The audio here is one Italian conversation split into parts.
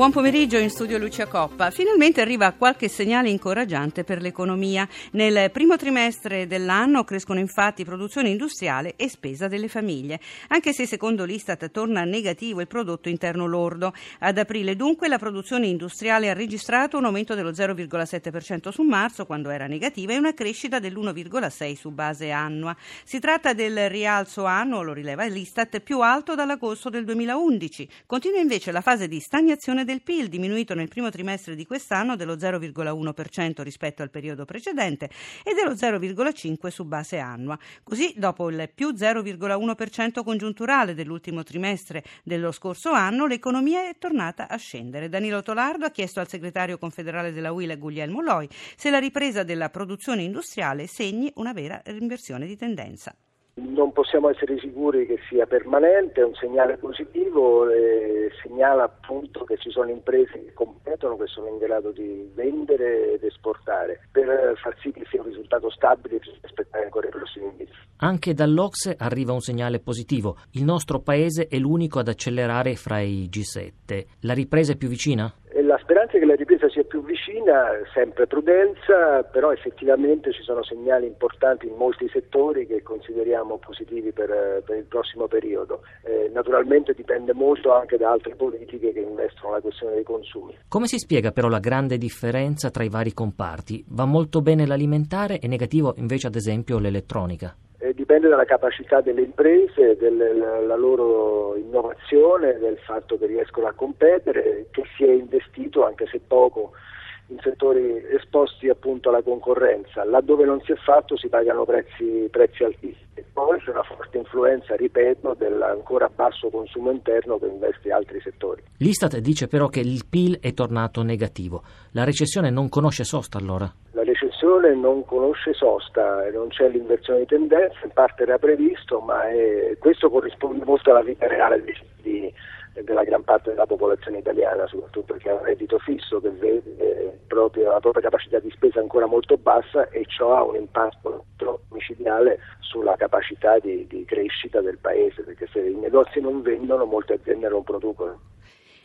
Buon pomeriggio in studio Lucia Coppa. Finalmente arriva qualche segnale incoraggiante per l'economia. Nel primo trimestre dell'anno crescono infatti produzione industriale e spesa delle famiglie, anche se secondo l'Istat torna negativo il prodotto interno lordo. Ad aprile dunque la produzione industriale ha registrato un aumento dello 0,7% su marzo quando era negativa e una crescita dell'1,6% su base annua. Si tratta del rialzo annuo, lo rileva l'Istat, più alto dall'agosto del 2011. Continua invece la fase di stagnazione del PIL, diminuito nel primo trimestre di quest'anno dello 0,1% rispetto al periodo precedente e dello 0,5% su base annua. Così, dopo il più 0,1% congiunturale dell'ultimo trimestre dello scorso anno, l'economia è tornata a scendere. Danilo Tolardo ha chiesto al segretario confederale della UIL, Guglielmo Loi, se la ripresa della produzione industriale segni una vera inversione di tendenza. Non possiamo essere sicuri che sia permanente, è un segnale positivo, e segnala appunto che ci sono imprese che competono, che sono in grado di vendere ed esportare, per far sì che sia un risultato stabile bisogna aspettare ancora i prossimi mesi. Anche dall'Ocse arriva un segnale positivo, il nostro paese è l'unico ad accelerare fra i G7. La ripresa è più vicina? La speranza è che la ripresa sia più vicina, sempre prudenza, però effettivamente ci sono segnali importanti in molti settori che consideriamo positivi per, per il prossimo periodo. Eh, naturalmente dipende molto anche da altre politiche che investono la questione dei consumi. Come si spiega però la grande differenza tra i vari comparti? Va molto bene l'alimentare e negativo invece ad esempio l'elettronica? Eh, dipende dalla capacità delle imprese, della loro innovazione, del fatto che riescono a competere, che si è investito anche se poco in settori esposti appunto alla concorrenza. Laddove non si è fatto si pagano prezzi, prezzi altissimi. Poi c'è una forte influenza, ripeto, dell'ancora basso consumo interno che investe altri settori. L'Istat dice però che il PIL è tornato negativo. La recessione non conosce sosta allora? Recessione non conosce sosta, non c'è l'inversione di tendenza, in parte era previsto, ma è, questo corrisponde molto alla vita reale di, di della gran parte della popolazione italiana, soprattutto perché ha un reddito fisso che vede proprio, la propria capacità di spesa ancora molto bassa e ciò ha un impatto micidiale sulla capacità di, di crescita del paese, perché se i negozi non vendono molte aziende non producono.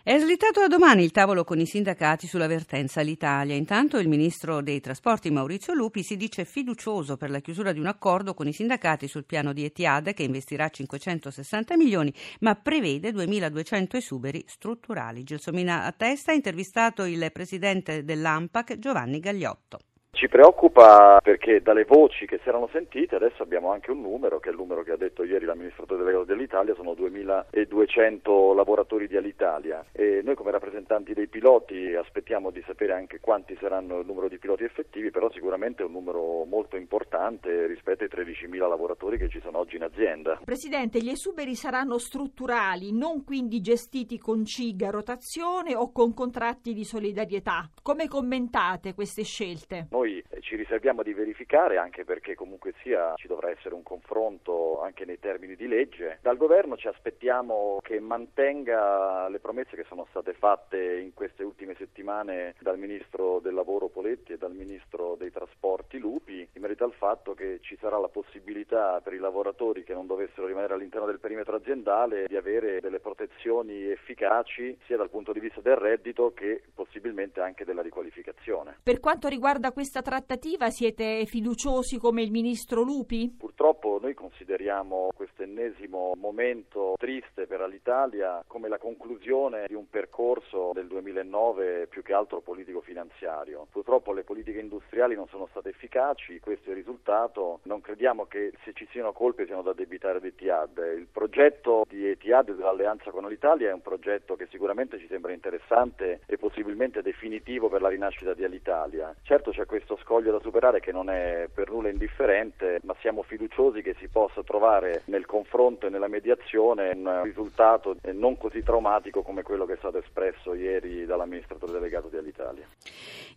È slittato a domani il tavolo con i sindacati sulla vertenza all'Italia. Intanto il ministro dei trasporti Maurizio Lupi si dice fiducioso per la chiusura di un accordo con i sindacati sul piano di Etihad che investirà 560 milioni ma prevede 2200 esuberi strutturali. Gelsomina a testa ha intervistato il presidente dell'AMPAC Giovanni Gagliotto. Ci preoccupa perché dalle voci che si erano sentite adesso abbiamo anche un numero, che è il numero che ha detto ieri l'amministratore delegato dell'Italia, sono 2200 lavoratori di Alitalia e noi come rappresentanti dei piloti aspettiamo di sapere anche quanti saranno il numero di piloti effettivi, però sicuramente è un numero molto importante rispetto ai 13.000 lavoratori che ci sono oggi in azienda. Presidente, gli esuberi saranno strutturali, non quindi gestiti con CIG a rotazione o con contratti di solidarietà. Come commentate queste scelte? Noi noi ci riserviamo di verificare anche perché comunque sia ci dovrà essere un confronto anche nei termini di legge. Dal governo ci aspettiamo che mantenga le promesse che sono state fatte in queste ultime settimane dal ministro del lavoro Poletti e dal ministro dei trasporti Lupi in merito al fatto che ci sarà la possibilità per i lavoratori che non dovessero rimanere all'interno del perimetro aziendale di avere delle protezioni efficaci sia dal punto di vista del reddito che possibilmente anche della riqualificazione. Per quanto riguarda questa questa trattativa siete fiduciosi come il ministro Lupi? Purtroppo noi consideriamo questo ennesimo momento triste per l'Italia come la conclusione di un percorso del 2009 più che altro politico-finanziario. Purtroppo le politiche industriali non sono state efficaci, questo è il risultato. Non crediamo che se ci siano colpe siano da debitare ad Etihad. Il progetto di Etihad dell'alleanza con l'Italia è un progetto che sicuramente ci sembra interessante e possibilmente definitivo per la rinascita di Alitalia. Certo c'è questo scoglio da superare che non è per nulla indifferente, ma siamo fiduciosi che si possa trovare nel confronto e nella mediazione un risultato non così traumatico come quello che è stato espresso ieri dall'amministratore delegato di Alitalia.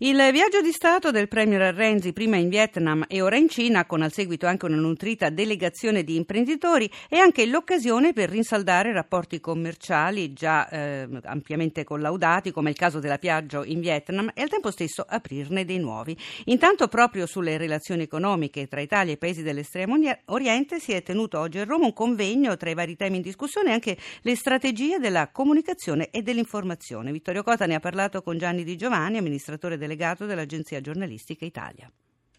Il viaggio di Stato del Premier Renzi prima in Vietnam e ora in Cina, con al seguito anche una nutrita delegazione di imprenditori, è anche l'occasione per rinsaldare rapporti commerciali già eh, ampiamente collaudati, come il caso della Piaggio in Vietnam, e al tempo stesso aprirne dei nuovi. Intanto proprio sulle relazioni economiche tra Italia e paesi dell'estremo oriente si è tenuto oggi a Roma un convegno tra i vari temi in discussione e anche le strategie della comunicazione e dell'informazione. Vittorio Cota ne ha parlato con Gianni Di Giovanni, amministratore delegato dell'Agenzia Giornalistica Italia.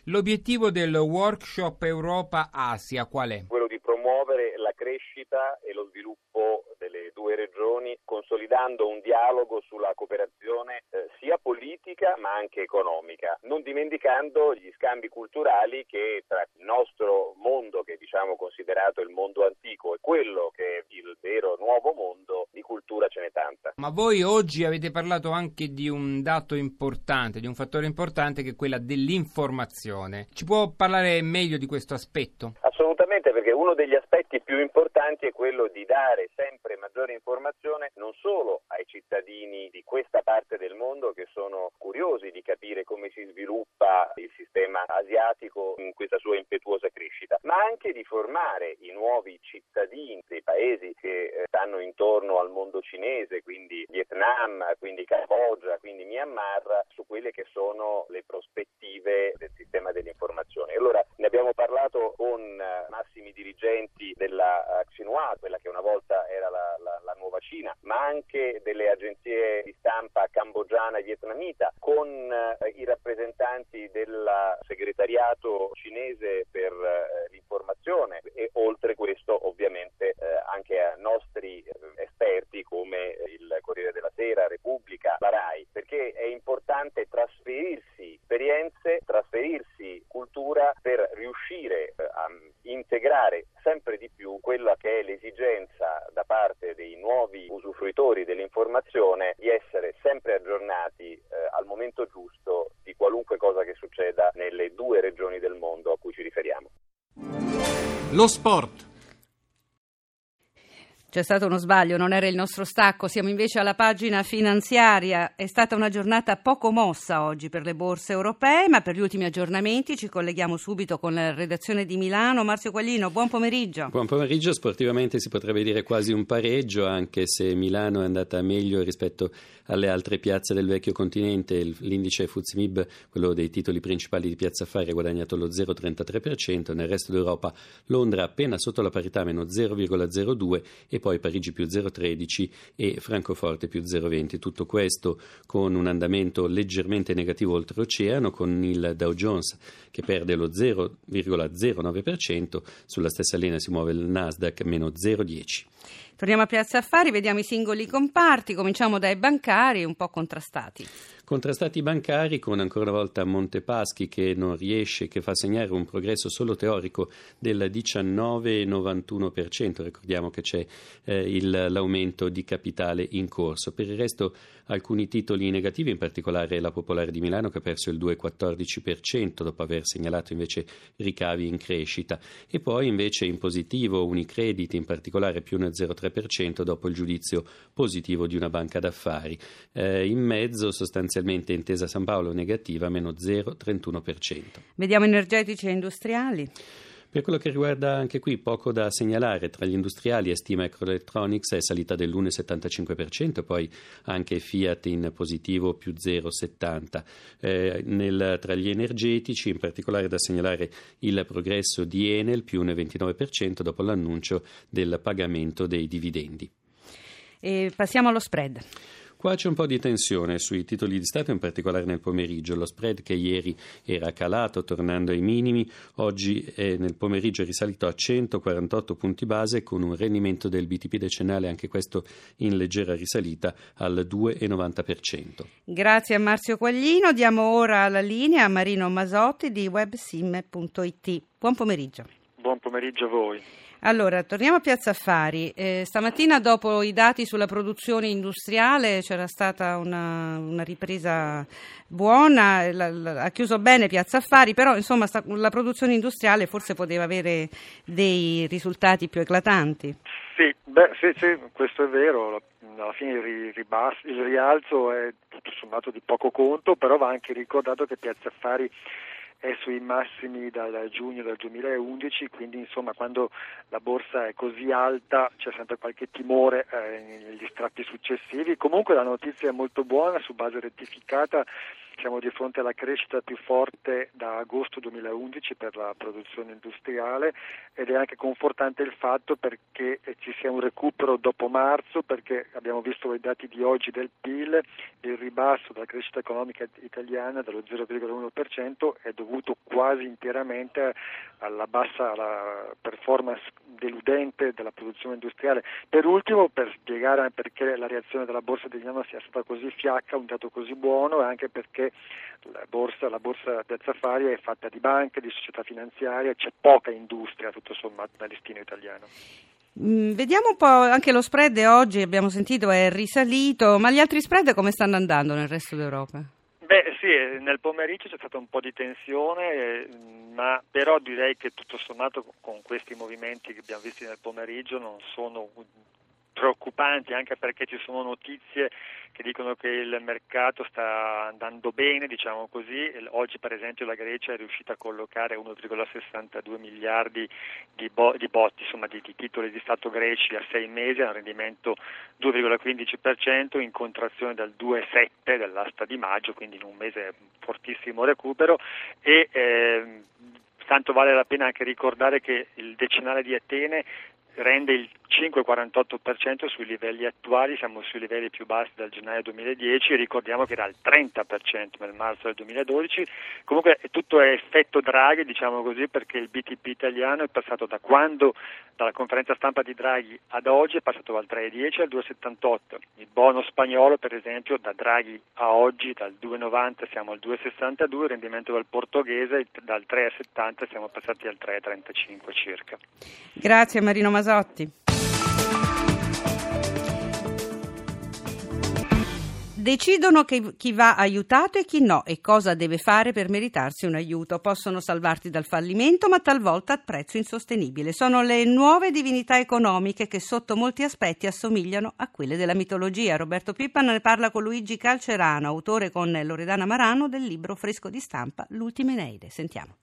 L'obiettivo del workshop Europa-Asia qual è? Quello di promuovere la crescita e lo sviluppo delle due regioni, consolidando un dialogo sulla cooperazione eh, sia politica ma anche economica, non dimenticando gli scambi culturali che tra il nostro mondo, che diciamo considerato il mondo antico, e quello che è il vero nuovo mondo, di cultura ce n'è tanta. Ma voi oggi avete parlato anche di un dato importante, di un fattore importante che è quella dell'informazione. Ci può parlare meglio di questo aspetto? Assolutamente, perché uno degli aspetti più importanti è quello di dare sempre maggiore informazione non solo ai cittadini di questa parte del mondo che sono curiosi di capire come si sviluppa il sistema asiatico in questa sua impetuosa crescita, ma anche di formare i nuovi cittadini dei paesi che eh, stanno intorno al mondo cinese, quindi Vietnam, quindi Cambogia, quindi Myanmar, su quelle che sono le prospettive del sistema dell'informazione. Allora ne abbiamo parlato con eh, massimi dirigenti della Xinhua, quella che una volta era la, la, la nuova Cina, ma anche delle agenzie di stampa cambogiana e vietnamita, con eh, i rappresentanti del segretariato cinese per eh, l'informazione e oltre questo ovviamente eh, anche a nostri Lo sport. C'è stato uno sbaglio, non era il nostro stacco, siamo invece alla pagina finanziaria. È stata una giornata poco mossa oggi per le borse europee, ma per gli ultimi aggiornamenti ci colleghiamo subito con la redazione di Milano. Marzio Quaglino, buon pomeriggio. Buon pomeriggio, sportivamente si potrebbe dire quasi un pareggio, anche se Milano è andata meglio rispetto alle altre piazze del vecchio continente. L'indice FUZIMIB, quello dei titoli principali di Piazza Affari, ha guadagnato lo 0,33%, nel resto d'Europa Londra appena sotto la parità meno 0,02% poi Parigi più 0,13 e Francoforte più 0,20. Tutto questo con un andamento leggermente negativo oltreoceano, con il Dow Jones che perde lo 0,09%, sulla stessa linea si muove il Nasdaq meno 0,10%. Torniamo a Piazza Affari, vediamo i singoli comparti, cominciamo dai bancari un po' contrastati. Contrastati bancari con ancora una volta Montepaschi che non riesce, che fa segnare un progresso solo teorico del 19,91%. Ricordiamo che c'è eh, il, l'aumento di capitale in corso. Per il resto alcuni titoli negativi, in particolare la Popolare di Milano che ha perso il 2,14% dopo aver segnalato invece ricavi in crescita. E poi invece in positivo Unicredit, in particolare più 1,03% dopo il giudizio positivo di una banca d'affari. Eh, in mezzo sostanzialmente Intesa San Paolo negativa, meno 0,31%. Vediamo energetici e industriali. Per quello che riguarda anche qui, poco da segnalare. Tra gli industriali Estima Microelectronics è salita dell'1,75%, poi anche Fiat in positivo più 0,70%. Eh, nel, tra gli energetici, in particolare da segnalare il progresso di Enel più 1,29% dopo l'annuncio del pagamento dei dividendi. E passiamo allo spread. Qua c'è un po' di tensione sui titoli di Stato, in particolare nel pomeriggio. Lo spread che ieri era calato, tornando ai minimi, oggi è nel pomeriggio è risalito a 148 punti base con un rendimento del BTP decennale, anche questo in leggera risalita al 2,90%. Grazie a Marzio Quaglino. Diamo ora la linea a Marino Masotti di websim.it. Buon pomeriggio. Buon pomeriggio a voi. Allora, torniamo a Piazza Affari. Eh, stamattina, dopo i dati sulla produzione industriale, c'era stata una, una ripresa buona, la, la, ha chiuso bene Piazza Affari, però insomma sta, la produzione industriale forse poteva avere dei risultati più eclatanti. Sì, beh, sì, sì questo è vero. Alla fine il, ribasso, il rialzo è tutto sommato di poco conto, però va anche ricordato che Piazza Affari è sui massimi dal giugno del 2011, quindi insomma quando la borsa è così alta c'è sempre qualche timore eh, negli strati successivi. Comunque la notizia è molto buona, su base rettificata siamo di fronte alla crescita più forte da agosto 2011 per la produzione industriale ed è anche confortante il fatto perché ci sia un recupero dopo marzo perché abbiamo visto i dati di oggi del PIL, il ribasso della crescita economica italiana dello 0,1% è dovuto quasi interamente alla bassa alla performance deludente della produzione industriale. Per ultimo, per spiegare perché la reazione della borsa di Milano sia stata così fiacca, un dato così buono, e anche perché la borsa, la borsa Piazza Affari è fatta di banche, di società finanziarie, c'è poca industria tutto sommato nel listino italiano. Mm, vediamo un po' anche lo spread oggi, abbiamo sentito è risalito, ma gli altri spread come stanno andando nel resto d'Europa? Beh sì, nel pomeriggio c'è stata un po' di tensione, eh, ma però direi che tutto sommato con questi movimenti che abbiamo visto nel pomeriggio non sono preoccupanti anche perché ci sono notizie che dicono che il mercato sta andando bene, diciamo così. Oggi per esempio la Grecia è riuscita a collocare 1,62 miliardi di, bo- di botti, insomma di, di, titoli di Stato greci a sei mesi, a un rendimento 2,15% in contrazione dal 2,7 dell'asta di maggio, quindi in un mese fortissimo recupero e eh, tanto vale la pena anche ricordare che il decennale di Atene rende il 5,48% sui livelli attuali, siamo sui livelli più bassi dal gennaio 2010, ricordiamo che era il 30% nel marzo del 2012, comunque tutto è effetto Draghi, diciamo così, perché il BTP italiano è passato da quando, dalla conferenza stampa di Draghi ad oggi, è passato dal 3,10 al 2,78, il bono spagnolo per esempio da Draghi a oggi, dal 2,90 siamo al 2,62, il rendimento del portoghese dal 3,70 siamo passati al 3,35 circa. Grazie Marino Masotti. Decidono che, chi va aiutato e chi no e cosa deve fare per meritarsi un aiuto. Possono salvarti dal fallimento, ma talvolta a prezzo insostenibile. Sono le nuove divinità economiche che sotto molti aspetti assomigliano a quelle della mitologia. Roberto Pippan ne parla con Luigi Calcerano, autore con Loredana Marano del libro fresco di stampa L'ultima Eneide. Sentiamo.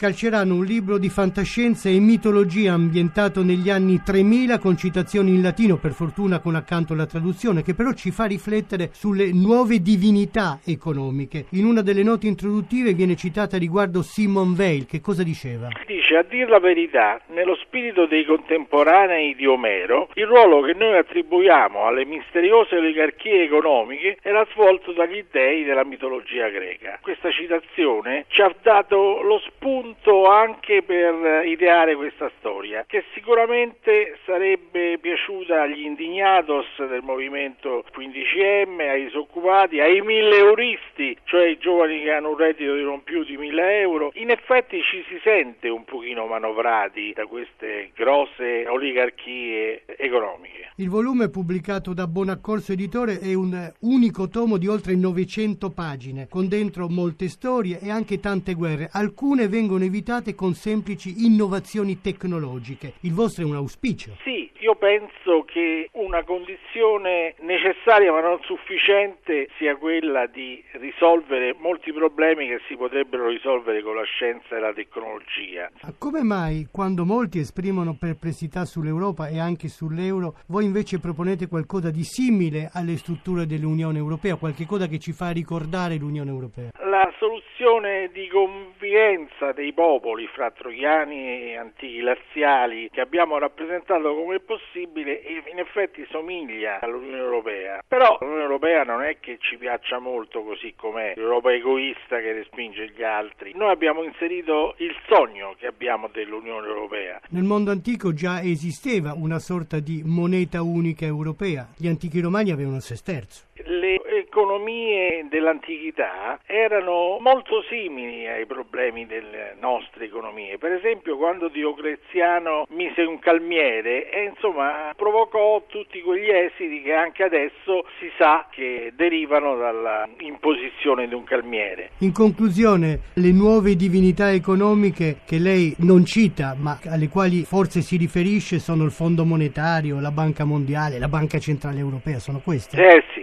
Calcerano, un libro di fantascienza e mitologia ambientato negli anni 3000 con citazioni in latino, per fortuna con accanto la traduzione, che però ci fa riflettere sulle nuove divinità economiche. In una delle note introduttive viene citata riguardo Simon Weil, che cosa diceva? Dice, a dir la verità, nello spirito dei contemporanei di Omero, il ruolo che noi attribuiamo alle misteriose oligarchie economiche era svolto dagli dei della mitologia greca. Questa citazione ci ha dato lo spunto punto anche per ideare questa storia, che sicuramente sarebbe piaciuta agli indignados del movimento 15M, ai disoccupati, ai mille euristi, cioè i giovani che hanno un reddito di non più di mille euro. In effetti ci si sente un pochino manovrati da queste grosse oligarchie economiche. Il volume pubblicato da Bonaccorso Editore è un unico tomo di oltre 900 pagine, con dentro molte storie e anche tante guerre. Alcune vengono evitate con semplici innovazioni tecnologiche. Il vostro è un auspicio. Sì, io penso che una condizione necessaria ma non sufficiente sia quella di risolvere molti problemi che si potrebbero risolvere con la scienza e la tecnologia. Come mai quando molti esprimono perplessità sull'Europa e anche sull'euro, voi invece proponete qualcosa di simile alle strutture dell'Unione Europea, qualche cosa che ci fa ricordare l'Unione Europea? La soluzione di convivenza dei popoli fra troiani e antichi laziali che abbiamo rappresentato come possibile e in effetti somiglia all'Unione Europea. Però l'Unione Europea non è che ci piaccia molto così com'è, l'Europa egoista che respinge gli altri. Noi abbiamo inserito il sogno che abbiamo dell'Unione Europea. Nel mondo antico già esisteva una sorta di moneta unica europea. Gli antichi romani avevano il sesterzo le economie dell'antichità erano molto simili ai problemi delle nostre economie. Per esempio, quando Diocleziano mise un calmiere, e insomma, provocò tutti quegli esiti che anche adesso si sa che derivano dall'imposizione di un calmiere. In conclusione, le nuove divinità economiche che lei non cita, ma alle quali forse si riferisce, sono il Fondo Monetario, la Banca Mondiale, la Banca Centrale Europea, sono queste? Eh sì,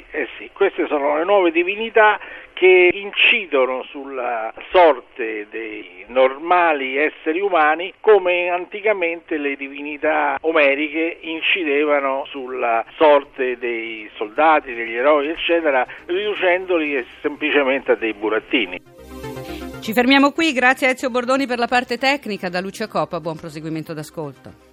sono le nuove divinità che incidono sulla sorte dei normali esseri umani come anticamente le divinità omeriche incidevano sulla sorte dei soldati, degli eroi, eccetera, riducendoli semplicemente a dei burattini. Ci fermiamo qui, grazie a Ezio Bordoni per la parte tecnica, da Lucia Coppa, buon proseguimento d'ascolto.